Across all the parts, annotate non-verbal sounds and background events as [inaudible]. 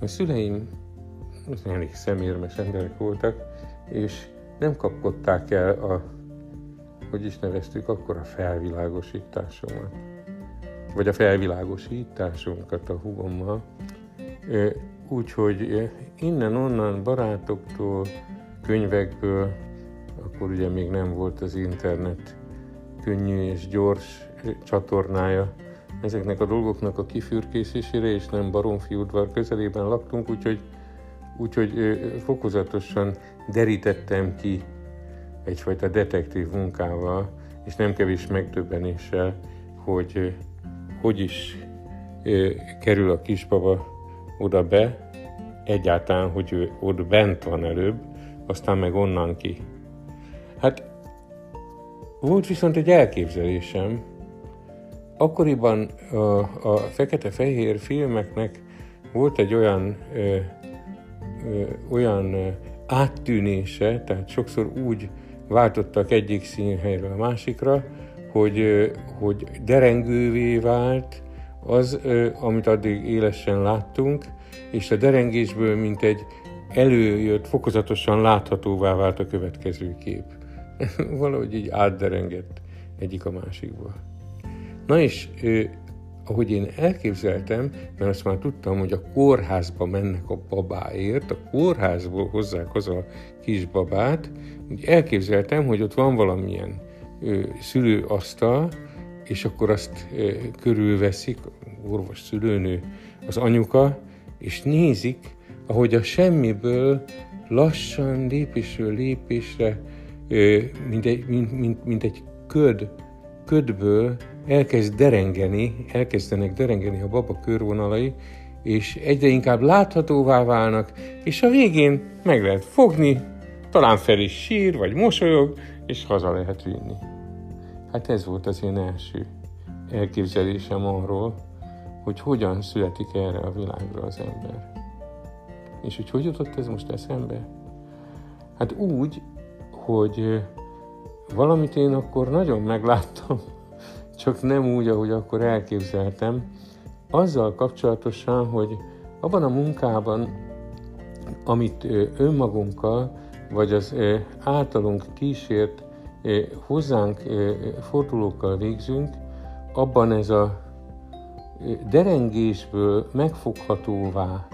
A szüleim elég szemérmes emberek voltak, és nem kapkodták el a, hogy is neveztük, akkor a felvilágosításomat. Vagy a felvilágosításunkat a hugommal. Úgyhogy innen-onnan barátoktól, könyvekből, akkor ugye még nem volt az internet könnyű és gyors csatornája ezeknek a dolgoknak a kifürkészésére, és nem Baromfi udvar közelében laktunk, úgyhogy, úgyhogy fokozatosan derítettem ki egyfajta detektív munkával, és nem kevés megdöbbenéssel, hogy hogy is kerül a kisbaba oda be, egyáltalán, hogy ő ott bent van előbb, aztán meg onnan ki. Hát volt viszont egy elképzelésem, akkoriban a, a fekete-fehér filmeknek volt egy olyan ö, ö, olyan áttűnése, tehát sokszor úgy váltottak egyik színhelyről a másikra, hogy, hogy derengővé vált az, amit addig élesen láttunk, és a derengésből, mint egy előjött, fokozatosan láthatóvá vált a következő kép. [laughs] Valahogy így átderengett egyik a másikba. Na és ahogy én elképzeltem, mert azt már tudtam, hogy a kórházba mennek a babáért, a kórházból hozzák haza a kisbabát, úgy elképzeltem, hogy ott van valamilyen ö, szülőasztal, és akkor azt ö, körülveszik, orvos szülőnő, az anyuka, és nézik, ahogy a semmiből lassan, lépésről lépésre, ö, mint egy, mint, mint, mint egy köd, ködből elkezd derengeni, elkezdenek derengeni a baba körvonalai, és egyre inkább láthatóvá válnak, és a végén meg lehet fogni, talán fel is sír, vagy mosolyog, és haza lehet vinni. Hát ez volt az én első elképzelésem arról, hogy hogyan születik erre a világra az ember. És hogy hogy jutott ez most eszembe? Hát úgy, hogy valamit én akkor nagyon megláttam, [laughs] csak nem úgy, ahogy akkor elképzeltem, azzal kapcsolatosan, hogy abban a munkában, amit önmagunkkal, vagy az általunk kísért hozzánk fordulókkal végzünk, abban ez a derengésből megfoghatóvá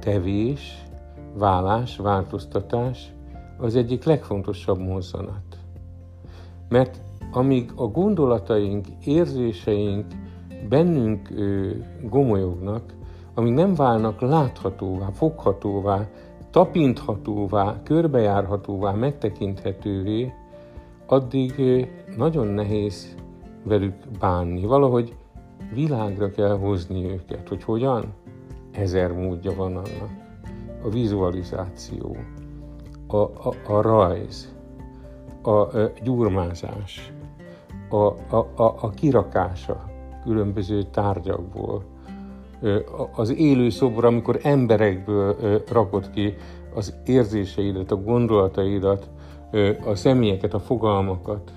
tevés, válás, változtatás az egyik legfontosabb mozzanat. Mert amíg a gondolataink, érzéseink bennünk ö, gomolyognak, amíg nem válnak láthatóvá, foghatóvá, tapinthatóvá, körbejárhatóvá, megtekinthetővé, addig ö, nagyon nehéz velük bánni. Valahogy világra kell hozni őket. Hogy hogyan? Ezer módja van annak. A vizualizáció, a, a, a rajz, a, a gyurmázás, a, a, a, a kirakása különböző tárgyakból, az élő szobor, amikor emberekből rakod ki az érzéseidet, a gondolataidat, a személyeket, a fogalmakat.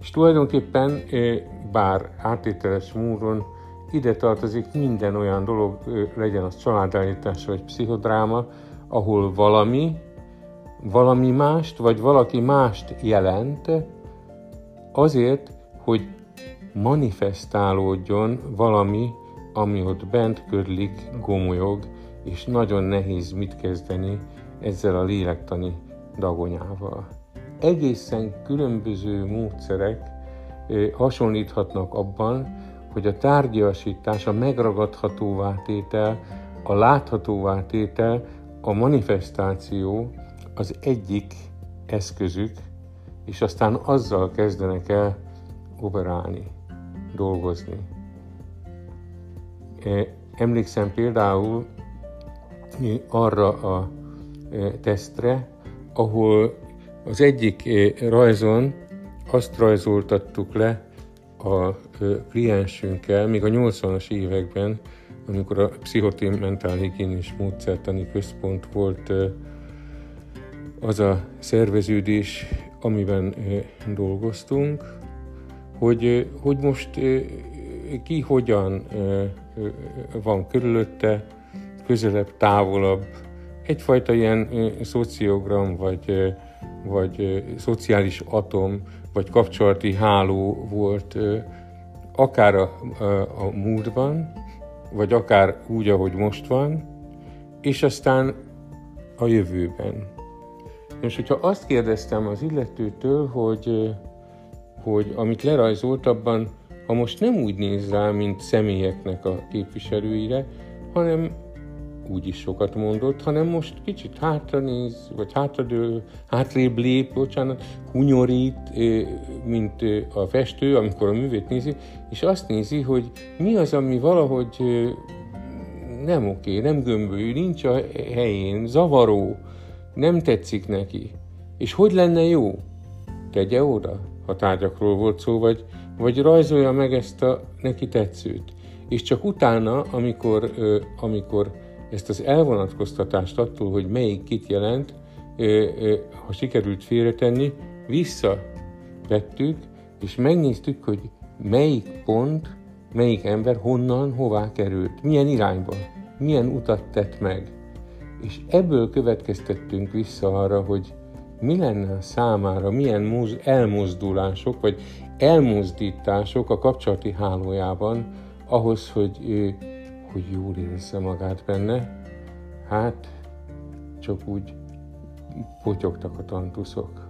És tulajdonképpen, bár átételes módon ide tartozik minden olyan dolog, legyen az családállítás vagy pszichodráma, ahol valami, valami mást, vagy valaki mást jelent, azért, hogy manifestálódjon valami, ami ott bent ködlik, gomolyog, és nagyon nehéz mit kezdeni ezzel a lélektani dagonyával. Egészen különböző módszerek hasonlíthatnak abban, hogy a tárgyasítás, a megragadhatóvá tétel, a láthatóvá tétel, a manifestáció az egyik eszközük, és aztán azzal kezdenek el operálni, dolgozni. E, emlékszem például arra a e, tesztre, ahol az egyik e, rajzon azt rajzoltattuk le a kliensünkkel, még a 80-as években, amikor a Pszichotim Mentál Higiénis Módszertani Központ volt az a szerveződés, amiben dolgoztunk, hogy, hogy most ki hogyan van körülötte, közelebb, távolabb, egyfajta ilyen szociogram, vagy, vagy szociális atom, vagy kapcsolati háló volt akár a, a, a múltban, vagy akár úgy, ahogy most van, és aztán a jövőben. És hogyha azt kérdeztem az illetőtől, hogy, hogy amit lerajzolt abban, ha most nem úgy néz rá, mint személyeknek a képviselőire, hanem úgy is sokat mondott, hanem most kicsit hátranéz, vagy hátradő, hátrébb lép, bocsánat, hunyorít, mint a festő, amikor a művét nézi, és azt nézi, hogy mi az, ami valahogy nem oké, nem gömbölyű, nincs a helyén, zavaró, nem tetszik neki. És hogy lenne jó? Tegye oda, ha tárgyakról volt szó, vagy, vagy rajzolja meg ezt a neki tetszőt. És csak utána, amikor, amikor ezt az elvonatkoztatást attól, hogy melyik kit jelent, ha sikerült félretenni, visszavettük, és megnéztük, hogy melyik pont, melyik ember honnan, hová került, milyen irányba, milyen utat tett meg. És ebből következtettünk vissza arra, hogy mi lenne számára, milyen elmozdulások, vagy elmozdítások a kapcsolati hálójában ahhoz, hogy hogy jól érezze magát benne, hát csak úgy potyogtak a tantuszok,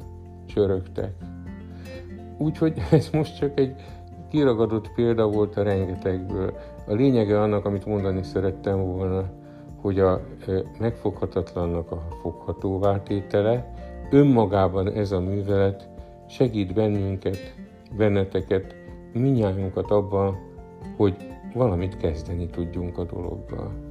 csörögtek. Úgyhogy [laughs] ez most csak egy kiragadott példa volt a rengetegből. A lényege annak, amit mondani szerettem volna, hogy a megfoghatatlannak a foghatóvá tétele, önmagában ez a művelet segít bennünket, benneteket, minnyájunkat abban, hogy valamit kezdeni tudjunk a dologgal.